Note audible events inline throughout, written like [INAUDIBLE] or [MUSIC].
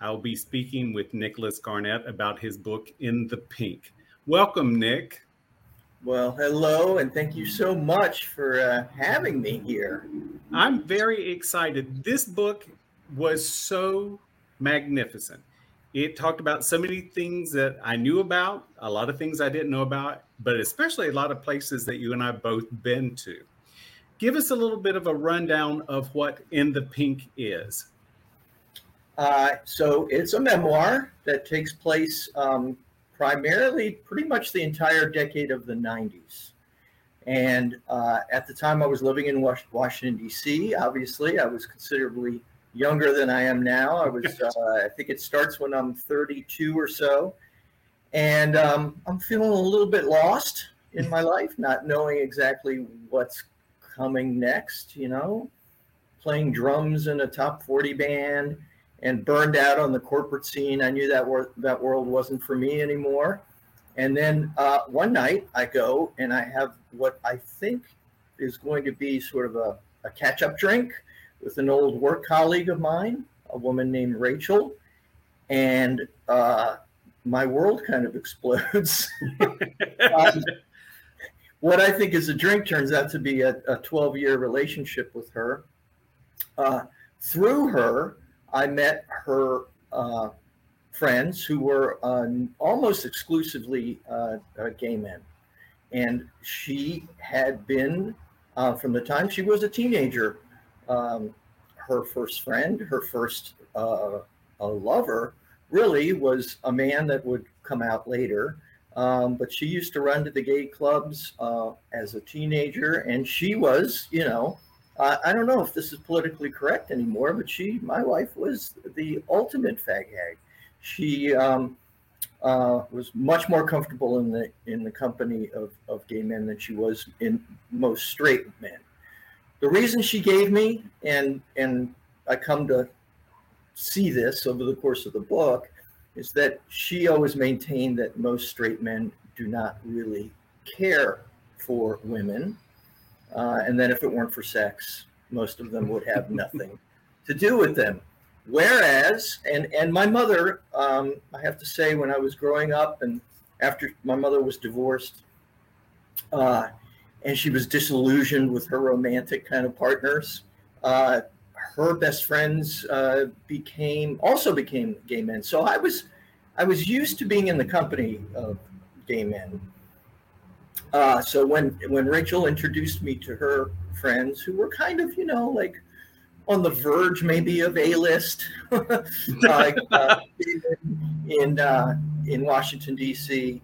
I'll be speaking with Nicholas Garnett about his book, In the Pink. Welcome, Nick. Well, hello, and thank you so much for uh, having me here. I'm very excited. This book was so magnificent. It talked about so many things that I knew about, a lot of things I didn't know about, but especially a lot of places that you and I both been to. Give us a little bit of a rundown of what In the Pink is. Uh, so it's a memoir that takes place um, primarily pretty much the entire decade of the 90s. And uh, at the time I was living in Washington, D.C., obviously, I was considerably younger than I am now. I was, [LAUGHS] uh, I think it starts when I'm 32 or so. And um, I'm feeling a little bit lost in my life, not knowing exactly what's coming next, you know, playing drums in a top 40 band and burned out on the corporate scene. I knew that wor- that world wasn't for me anymore. And then uh, one night I go and I have what I think is going to be sort of a, a catch up drink with an old work colleague of mine, a woman named Rachel. And uh, my world kind of [LAUGHS] explodes. um, [LAUGHS] what I think is a drink turns out to be a 12 year relationship with her. Uh, through her, I met her uh, friends who were uh, almost exclusively uh, uh, gay men. And she had been, uh, from the time she was a teenager, um, her first friend, her first lover, really was a man that would come out later um, but she used to run to the gay clubs uh, as a teenager, and she was, you know, uh, I don't know if this is politically correct anymore, but she, my wife, was the ultimate fag hag. She um, uh, was much more comfortable in the in the company of, of gay men than she was in most straight men. The reason she gave me, and and I come to see this over the course of the book, is that she always maintained that most straight men do not really care for women. Uh, and then if it weren't for sex, most of them would have nothing to do with them. Whereas, and, and my mother, um, I have to say, when I was growing up and after my mother was divorced, uh, and she was disillusioned with her romantic kind of partners, uh, her best friends uh, became also became gay men. So I was I was used to being in the company of gay men. Uh, so when when Rachel introduced me to her friends, who were kind of you know like on the verge maybe of a list, [LAUGHS] uh, in uh, in Washington D.C.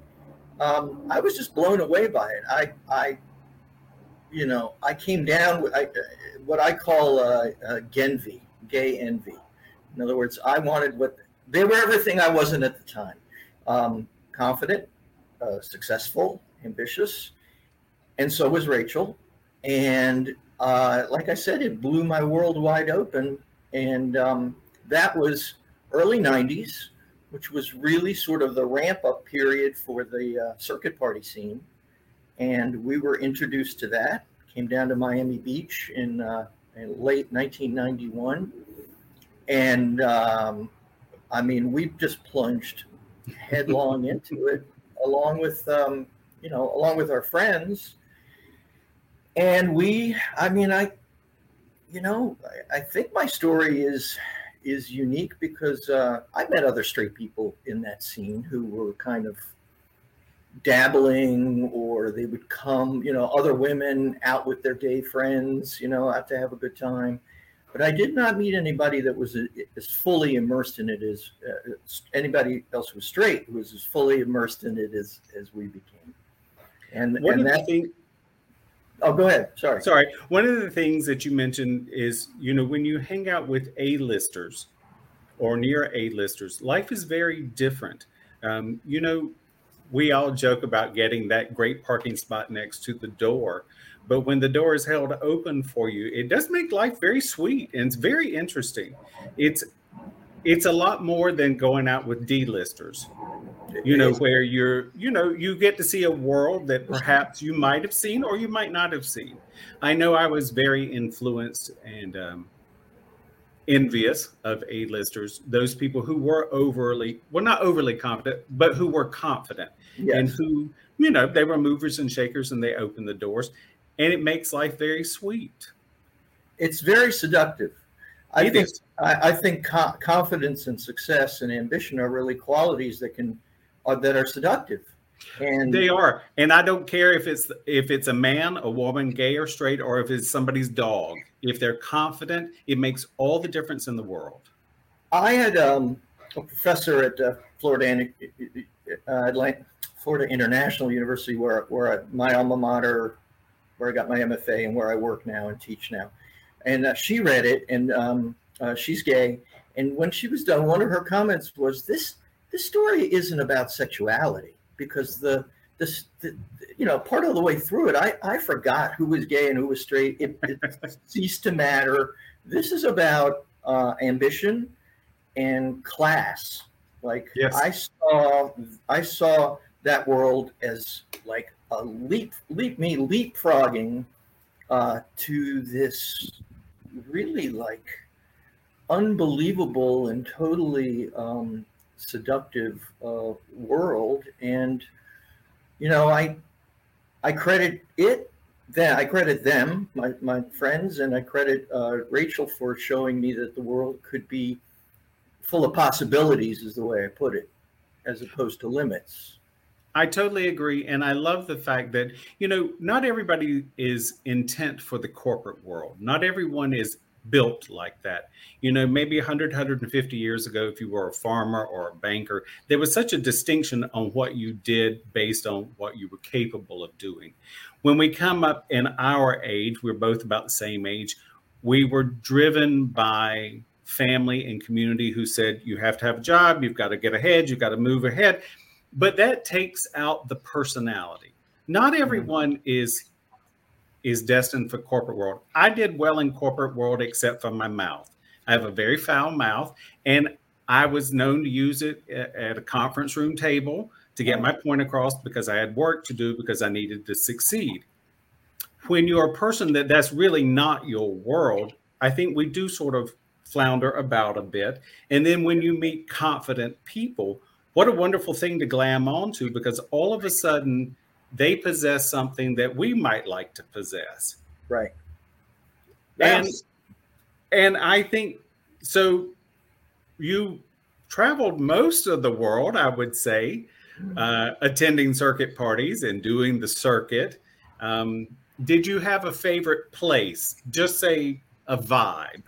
Um, I was just blown away by it. I I you know I came down with I, what I call uh, uh, genvy, gay envy. In other words, I wanted what they were everything I wasn't at the time. Um, confident, uh, successful, ambitious, and so was Rachel. And uh, like I said, it blew my world wide open. And um, that was early 90s, which was really sort of the ramp up period for the uh, circuit party scene. And we were introduced to that came down to Miami Beach in, uh, in late 1991. And um, I mean, we just plunged headlong [LAUGHS] into it, along with, um, you know, along with our friends. And we, I mean, I, you know, I, I think my story is is unique because uh, I met other straight people in that scene who were kind of dabbling or they would come, you know, other women out with their gay friends, you know, out to have a good time. But I did not meet anybody that was as fully immersed in it as uh, anybody else who was straight who was as fully immersed in it as, as we became. And, One and that thing. Oh, go ahead. Sorry. Sorry. One of the things that you mentioned is, you know, when you hang out with A-listers or near A-listers, life is very different Um, you know, we all joke about getting that great parking spot next to the door, but when the door is held open for you, it does make life very sweet and it's very interesting. It's it's a lot more than going out with D-listers. You know, where you're, you know, you get to see a world that perhaps you might have seen or you might not have seen. I know I was very influenced and um, envious of A-listers, those people who were overly, well, not overly confident, but who were confident yes. and who, you know, they were movers and shakers and they opened the doors. And it makes life very sweet. It's very seductive. I it think I, I, think co- confidence and success and ambition are really qualities that can are, that are seductive. And they are, and I don't care if it's if it's a man, a woman, gay or straight, or if it's somebody's dog. If they're confident, it makes all the difference in the world. I had um, a professor at uh, Florida uh, Florida International University, where where I, my alma mater, where I got my MFA, and where I work now and teach now. And uh, she read it, and um, uh, she's gay. And when she was done, one of her comments was, "This this story isn't about sexuality because the this the, you know part of the way through it, I I forgot who was gay and who was straight. It, it [LAUGHS] ceased to matter. This is about uh, ambition and class. Like yes. I saw I saw that world as like a leap leap me leapfrogging uh, to this really like unbelievable and totally um, seductive uh, world. And you know, I I credit it then I credit them, my, my friends, and I credit uh, Rachel for showing me that the world could be full of possibilities, is the way I put it, as opposed to limits. I totally agree. And I love the fact that, you know, not everybody is intent for the corporate world. Not everyone is built like that. You know, maybe 100, 150 years ago, if you were a farmer or a banker, there was such a distinction on what you did based on what you were capable of doing. When we come up in our age, we're both about the same age, we were driven by family and community who said, you have to have a job, you've got to get ahead, you've got to move ahead. But that takes out the personality. Not mm-hmm. everyone is is destined for corporate world. I did well in corporate world except for my mouth. I have a very foul mouth, and I was known to use it at a conference room table to get my point across because I had work to do because I needed to succeed. When you're a person that that's really not your world, I think we do sort of flounder about a bit. And then when you meet confident people, what a wonderful thing to glam onto because all of a sudden they possess something that we might like to possess. Right. And and I think so you traveled most of the world, I would say, uh, attending circuit parties and doing the circuit. Um, did you have a favorite place? Just say a vibe.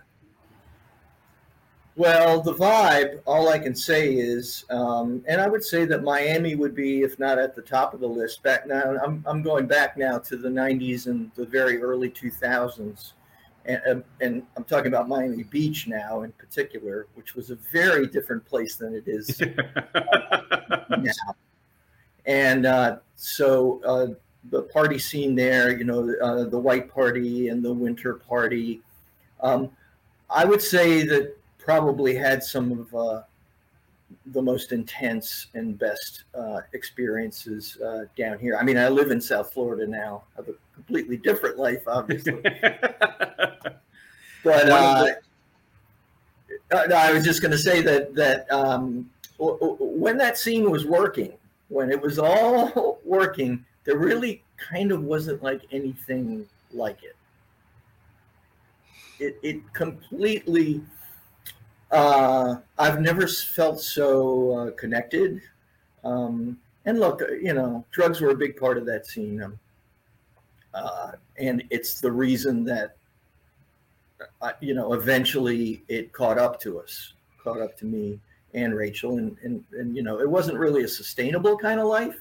Well, the vibe, all I can say is, um, and I would say that Miami would be, if not at the top of the list, back now. I'm, I'm going back now to the 90s and the very early 2000s. And, um, and I'm talking about Miami Beach now in particular, which was a very different place than it is [LAUGHS] now. And uh, so uh, the party scene there, you know, uh, the white party and the winter party. Um, I would say that probably had some of uh, the most intense and best uh, experiences uh, down here. I mean, I live in South Florida now. I have a completely different life, obviously. [LAUGHS] but uh, uh, no, I was just going to say that that um, when that scene was working, when it was all [LAUGHS] working, there really kind of wasn't like anything like it. It, it completely uh, I've never felt so uh, connected. Um, and look, uh, you know, drugs were a big part of that scene. Um, uh, and it's the reason that, uh, you know, eventually it caught up to us, caught up to me and Rachel. And, and, and, you know, it wasn't really a sustainable kind of life,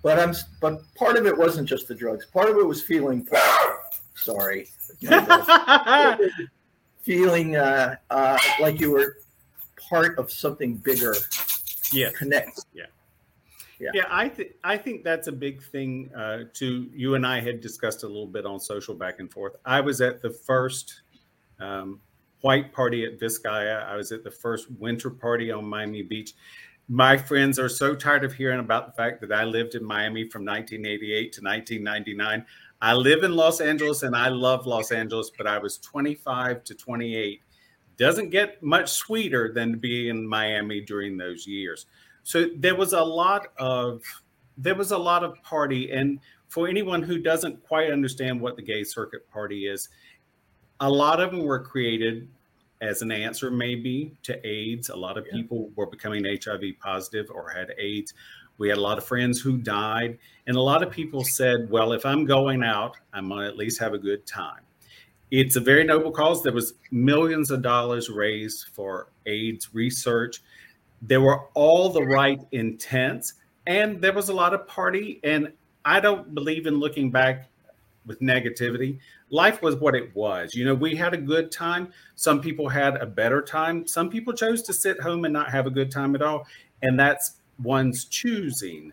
but I'm, but part of it wasn't just the drugs. Part of it was feeling, [COUGHS] sorry. [LAUGHS] [LAUGHS] feeling uh, uh, like you were part of something bigger. Yeah. Connect. Yeah. Yeah, yeah I think I think that's a big thing. Uh, to you and I had discussed a little bit on social back and forth. I was at the first um, white party at Vizcaya. I was at the first winter party on Miami Beach. My friends are so tired of hearing about the fact that I lived in Miami from 1988 to 1999. I live in Los Angeles and I love Los Angeles, but I was 25 to 28. Doesn't get much sweeter than to be in Miami during those years. So there was a lot of there was a lot of party and for anyone who doesn't quite understand what the gay circuit party is, a lot of them were created as an answer maybe to AIDS. A lot of yeah. people were becoming HIV positive or had AIDS. We had a lot of friends who died, and a lot of people said, "Well, if I'm going out, I'm going to at least have a good time." It's a very noble cause. There was millions of dollars raised for AIDS research. There were all the right intents, and there was a lot of party. And I don't believe in looking back with negativity. Life was what it was. You know, we had a good time. Some people had a better time. Some people chose to sit home and not have a good time at all. And that's one's choosing.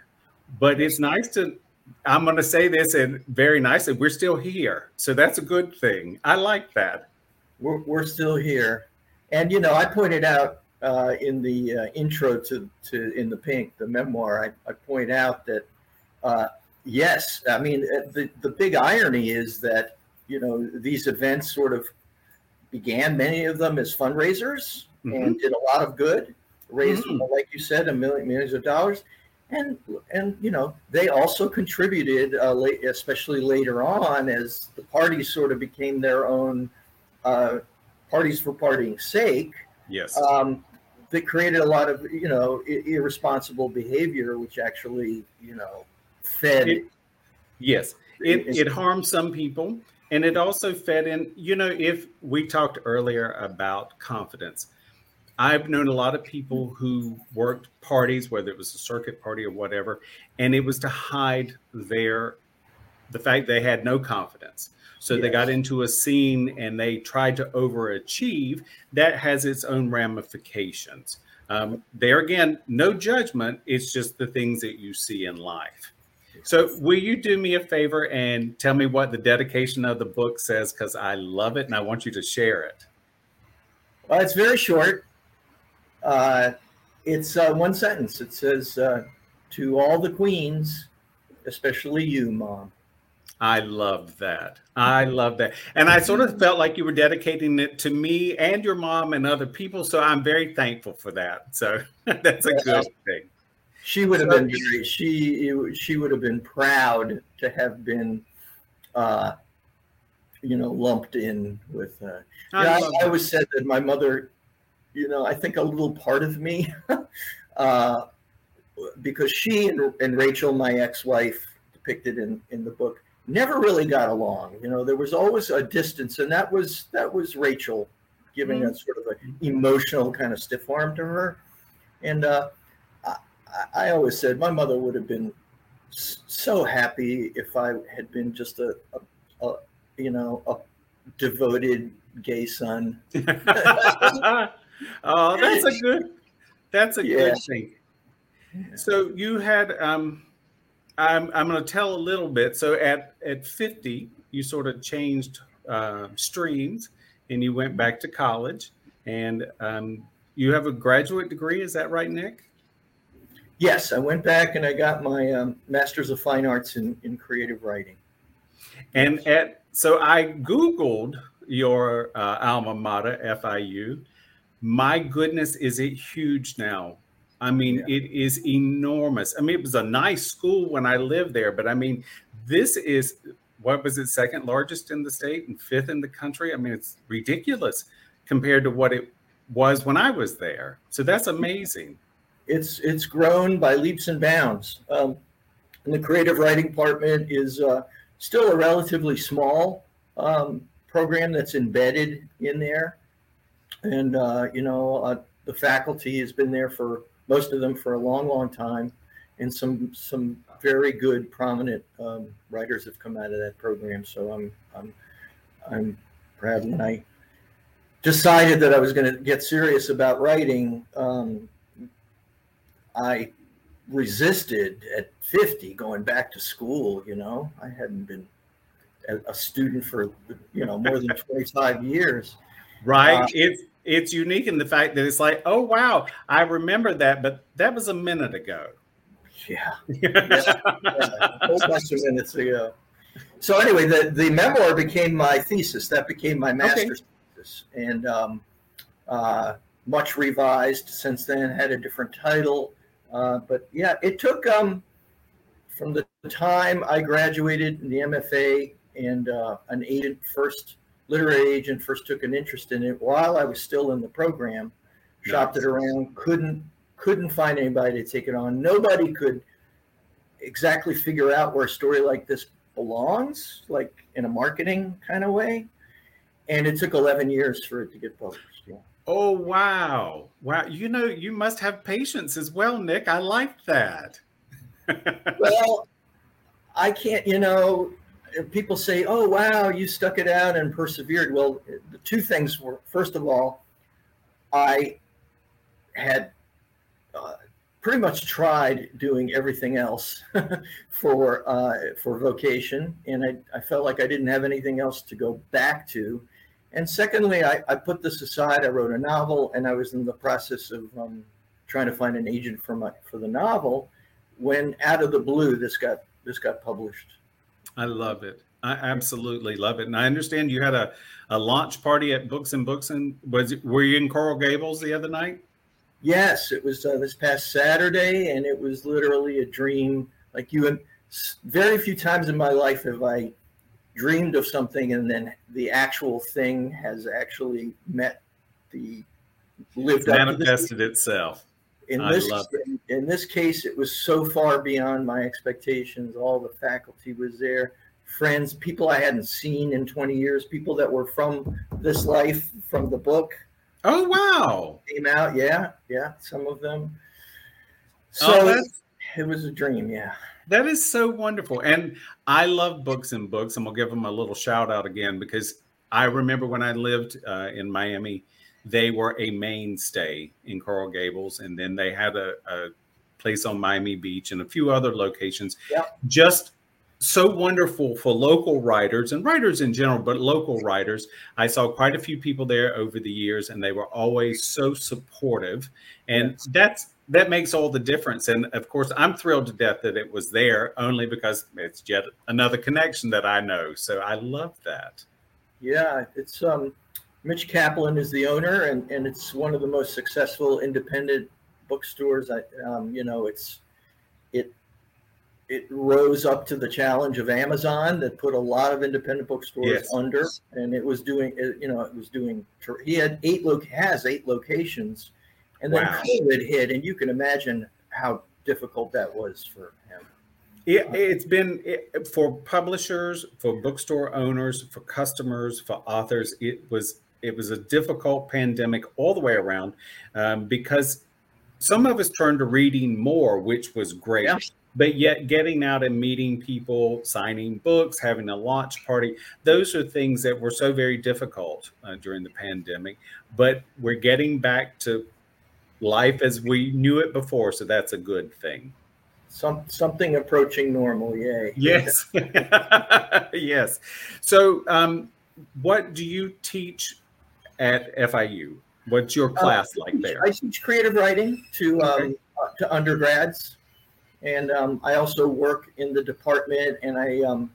But it's nice to, I'm going to say this and very nicely, we're still here. So that's a good thing. I like that. We're, we're still here. And, you know, I pointed out uh, in the uh, intro to, to In the Pink, the memoir, I, I point out that, uh, yes, I mean, uh, the, the big irony is that, you know, these events sort of began, many of them as fundraisers mm-hmm. and did a lot of good raised, mm-hmm. like you said, a million millions of dollars, and and you know they also contributed, uh, late, especially later on, as the parties sort of became their own uh, parties for partying sake. Yes. Um, that created a lot of you know irresponsible behavior, which actually you know fed. It, yes, it it harmed some people, and it also fed in. You know, if we talked earlier about confidence, I've known a lot of people who worked parties, whether it was a circuit party or whatever, and it was to hide their the fact they had no confidence. So yes. they got into a scene and they tried to overachieve. That has its own ramifications. Um, there again, no judgment. It's just the things that you see in life. So, will you do me a favor and tell me what the dedication of the book says? Because I love it and I want you to share it. Well, it's very short. Uh, it's uh, one sentence. It says, uh, "To all the queens, especially you, mom." I love that. I love that. And I sort of felt like you were dedicating it to me and your mom and other people. So I'm very thankful for that. So [LAUGHS] that's a good thing. She would have so, been very, she she would have been proud to have been uh, you know, lumped in with uh yeah, I, I always said that my mother you know, I think a little part of me, [LAUGHS] uh, because she and, and Rachel, my ex-wife, depicted in in the book, never really got along. You know, there was always a distance, and that was that was Rachel giving mm-hmm. a sort of an emotional kind of stiff arm to her. And uh, I, I always said my mother would have been so happy if I had been just a, a, a you know a devoted gay son. [LAUGHS] [LAUGHS] oh, that's a good. That's a yeah. good thing. So you had. Um, I'm I'm going to tell a little bit. So at at 50, you sort of changed uh, streams, and you went back to college, and um, you have a graduate degree. Is that right, Nick? Yes, I went back and I got my um, master's of fine arts in in creative writing. And at so I googled your uh, alma mater, FIU, my goodness, is it huge now? I mean, yeah. it is enormous. I mean, it was a nice school when I lived there, but I mean, this is what was it, second largest in the state and fifth in the country? I mean, it's ridiculous compared to what it was when I was there. So that's amazing. It's it's grown by leaps and bounds. Um, and the creative writing department is uh, still a relatively small um, program that's embedded in there and uh, you know uh, the faculty has been there for most of them for a long, long time, and some some very good, prominent um, writers have come out of that program. So I'm I'm I'm proud when I decided that I was going to get serious about writing. Um, I resisted at 50 going back to school. You know, I hadn't been a, a student for you know more than [LAUGHS] 25 years. Right. Uh, it's it's unique in the fact that it's like, oh wow, I remember that, but that was a minute ago. Yeah, [LAUGHS] yeah, yeah a whole bunch of minutes ago. So anyway, the the memoir became my thesis. That became my master's okay. thesis, and um, uh, much revised since then. Had a different title, uh, but yeah, it took um, from the time I graduated in the MFA and uh, an agent first literary agent first took an interest in it while I was still in the program, shopped nice. it around, couldn't couldn't find anybody to take it on. Nobody could exactly figure out where a story like this belongs, like in a marketing kind of way. And it took 11 years for it to get published. Yeah. Oh, wow. Wow. You know, you must have patience as well, Nick. I like that. [LAUGHS] well, I can't, you know, people say, "Oh, wow, you stuck it out and persevered." Well, the two things were: first of all, I had uh, pretty much tried doing everything else [LAUGHS] for uh, for vocation, and I, I felt like I didn't have anything else to go back to. And secondly, I, I put this aside. I wrote a novel, and I was in the process of um, trying to find an agent for my for the novel. When out of the blue, this got this got published. I love it. I absolutely love it. And I understand you had a, a launch party at Books and Books. And was it, were you in Coral Gables the other night? Yes, it was uh, this past Saturday, and it was literally a dream. Like you, and very few times in my life have I dreamed of something and then the actual thing has actually met the lived manifested itself. In I this in, in this case, it was so far beyond my expectations. All the faculty was there friends, people I hadn't seen in 20 years, people that were from this life, from the book. Oh wow! Came out, yeah, yeah, some of them. So oh, it was a dream, yeah. That is so wonderful, and I love books and books. and we'll give them a little shout out again because I remember when I lived uh, in Miami, they were a mainstay in Coral Gables, and then they had a, a place on Miami Beach and a few other locations. Yep. Just so wonderful for local writers and writers in general, but local writers. I saw quite a few people there over the years, and they were always so supportive, and yes. that's that makes all the difference. And of course, I'm thrilled to death that it was there, only because it's yet another connection that I know. So I love that. Yeah, it's um, Mitch Kaplan is the owner, and and it's one of the most successful independent bookstores. I um, you know, it's it it rose up to the challenge of Amazon that put a lot of independent bookstores yes. under, and it was doing, you know, it was doing. He had eight loc has eight locations, and then wow. COVID hit, and you can imagine how difficult that was for him. It, has been it, for publishers, for bookstore owners, for customers, for authors. It was it was a difficult pandemic all the way around um, because some of us turned to reading more, which was great. Yeah but yet getting out and meeting people, signing books, having a launch party, those are things that were so very difficult uh, during the pandemic. But we're getting back to life as we knew it before, so that's a good thing. Some something approaching normal, yay! Yes, [LAUGHS] yes. So, um, what do you teach at FIU? What's your uh, class uh, like there? I teach creative writing to um, uh, to undergrads and um, I also work in the department, and I um,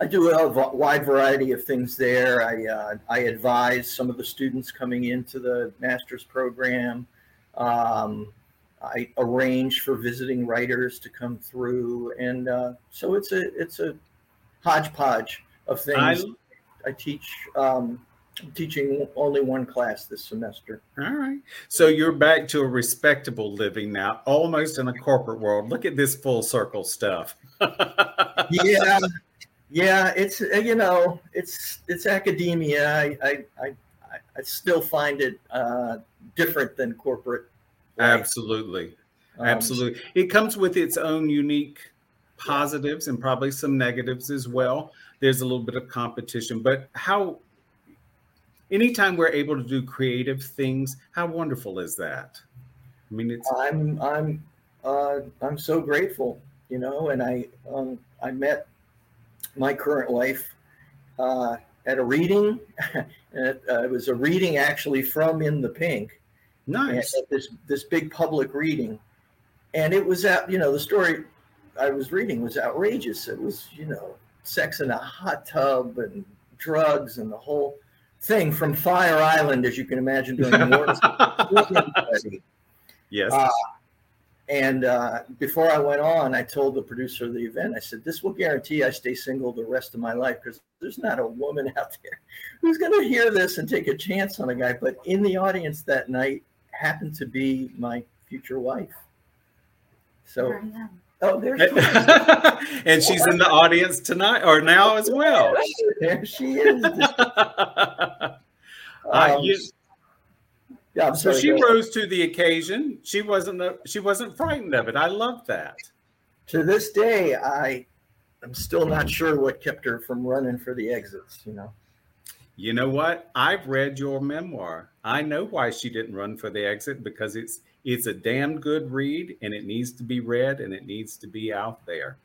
I do a wide variety of things there. I uh, I advise some of the students coming into the master's program. Um, I arrange for visiting writers to come through, and uh, so it's a it's a hodgepodge of things. I, I teach um, teaching only one class this semester. All right. So you're back to a respectable living now, almost in a corporate world. Look at this full circle stuff. [LAUGHS] yeah. Yeah, it's uh, you know, it's it's academia. I I I, I still find it uh, different than corporate. Life. Absolutely. Um, Absolutely. It comes with its own unique positives and probably some negatives as well. There's a little bit of competition, but how anytime we're able to do creative things, how wonderful is that? I mean, it's I'm I'm uh, I'm so grateful, you know, and I um, I met my current wife uh, at a reading. [LAUGHS] it, uh, it was a reading actually from In the Pink. Nice. This this big public reading, and it was out. You know, the story I was reading was outrageous. It was you know sex in a hot tub and drugs and the whole thing from Fire Island, as you can imagine, doing the [LAUGHS] Yes. Uh, and uh, before I went on, I told the producer of the event, I said, This will guarantee I stay single the rest of my life because there's not a woman [LAUGHS] out there who's going to hear this and take a chance on a guy. But in the audience that night happened to be my future wife. So, oh, there she is. [LAUGHS] and she's in the audience tonight or now as well. There she is. Um, you, yeah, so she rose to the occasion. She wasn't she wasn't frightened of it. I love that. To this day, I am still not sure what kept her from running for the exits. You know. You know what? I've read your memoir. I know why she didn't run for the exit because it's it's a damn good read and it needs to be read and it needs to be out there.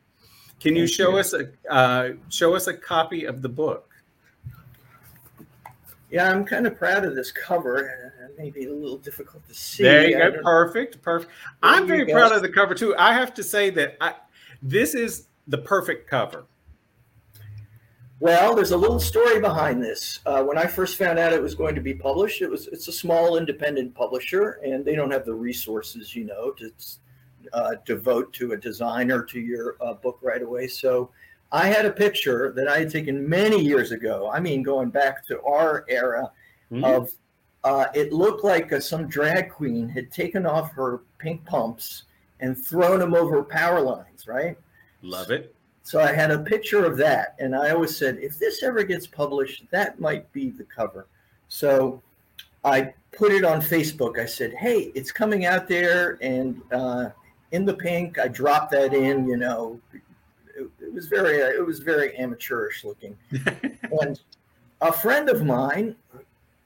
Can you show us a uh, show us a copy of the book? Yeah, I'm kind of proud of this cover. Maybe a little difficult to see. There you go. Perfect. Perfect. I'm very proud of the cover too. I have to say that I, this is the perfect cover. Well, there's a little story behind this. Uh, when I first found out it was going to be published, it was it's a small independent publisher, and they don't have the resources, you know, to uh, devote to a designer to your uh, book right away. So I had a picture that I had taken many years ago. I mean, going back to our era mm-hmm. of uh, it looked like uh, some drag queen had taken off her pink pumps and thrown them over power lines, right? Love it. So I had a picture of that, and I always said, if this ever gets published, that might be the cover. So I put it on Facebook. I said, hey, it's coming out there, and uh, in the pink, I dropped that in, you know, was very it was very amateurish looking. [LAUGHS] and a friend of mine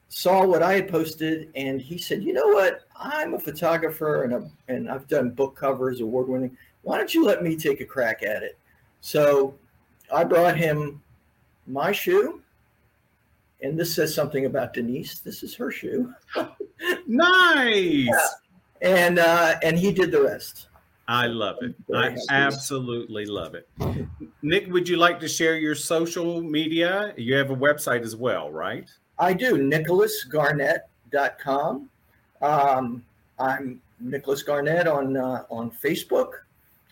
saw what I had posted, and he said, "You know what? I'm a photographer, and a, and I've done book covers, award winning. Why don't you let me take a crack at it?" So I brought him my shoe, and this says something about Denise. This is her shoe. [LAUGHS] nice. Yeah. And uh, and he did the rest. I love it. I absolutely love it. Nick, would you like to share your social media? You have a website as well, right? I do, nicholasgarnett.com. Um, I'm Nicholas Garnett on uh, on Facebook.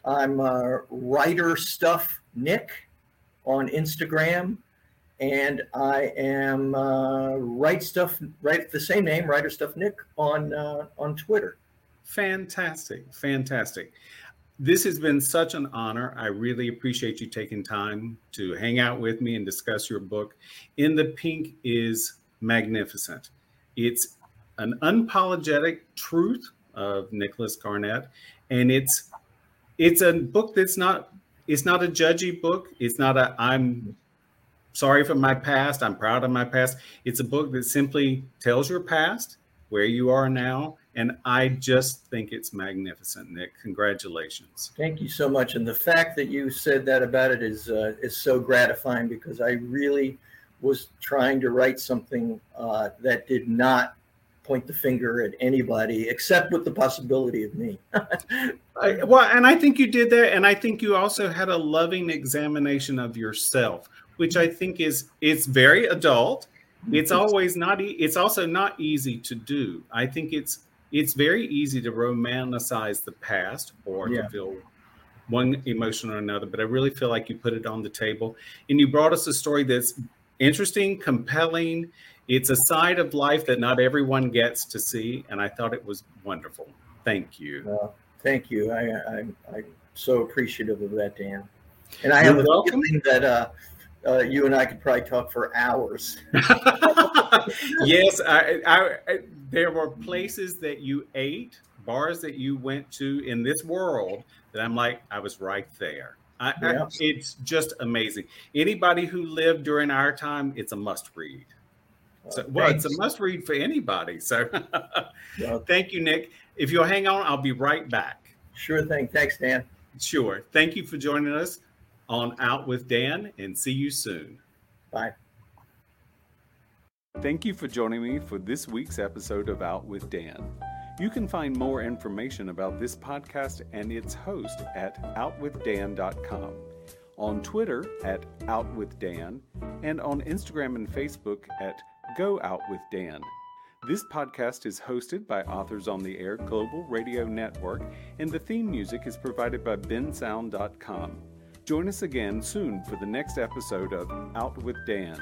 I'm uh, Writer Stuff Nick on Instagram, and I am uh, Write Stuff, write the same name, Writer Stuff Nick on uh, on Twitter. Fantastic. Fantastic. This has been such an honor. I really appreciate you taking time to hang out with me and discuss your book. In the Pink is magnificent. It's an unapologetic truth of Nicholas Garnett, and it's it's a book that's not it's not a judgy book. It's not a I'm sorry for my past. I'm proud of my past. It's a book that simply tells your past, where you are now, and I just think it's magnificent, Nick. Congratulations. Thank you so much. And the fact that you said that about it is uh, is so gratifying because I really was trying to write something uh, that did not point the finger at anybody except with the possibility of me. [LAUGHS] I, well, and I think you did that, and I think you also had a loving examination of yourself, which I think is it's very adult. It's always not. E- it's also not easy to do. I think it's it's very easy to romanticize the past or yeah. to feel one emotion or another, but I really feel like you put it on the table and you brought us a story that's interesting, compelling. It's a side of life that not everyone gets to see, and I thought it was wonderful. Thank you. Well, thank you. I, I, I'm so appreciative of that, Dan. And I You're have a welcome. feeling that uh, uh, you and I could probably talk for hours. [LAUGHS] yes, I, I, I, there were places that you ate, bars that you went to in this world that I'm like, I was right there. I, yeah. It's just amazing. Anybody who lived during our time, it's a must read. So, well, it's a must read for anybody. So, [LAUGHS] well, thank you, Nick. If you'll hang on, I'll be right back. Sure thing. Thanks, Dan. Sure. Thank you for joining us on Out with Dan and see you soon. Bye. Thank you for joining me for this week's episode of Out with Dan. You can find more information about this podcast and its host at outwithdan.com, on Twitter at outwithdan, and on Instagram and Facebook at Go Out with Dan. This podcast is hosted by Authors on the Air Global Radio Network, and the theme music is provided by bensound.com. Join us again soon for the next episode of Out with Dan.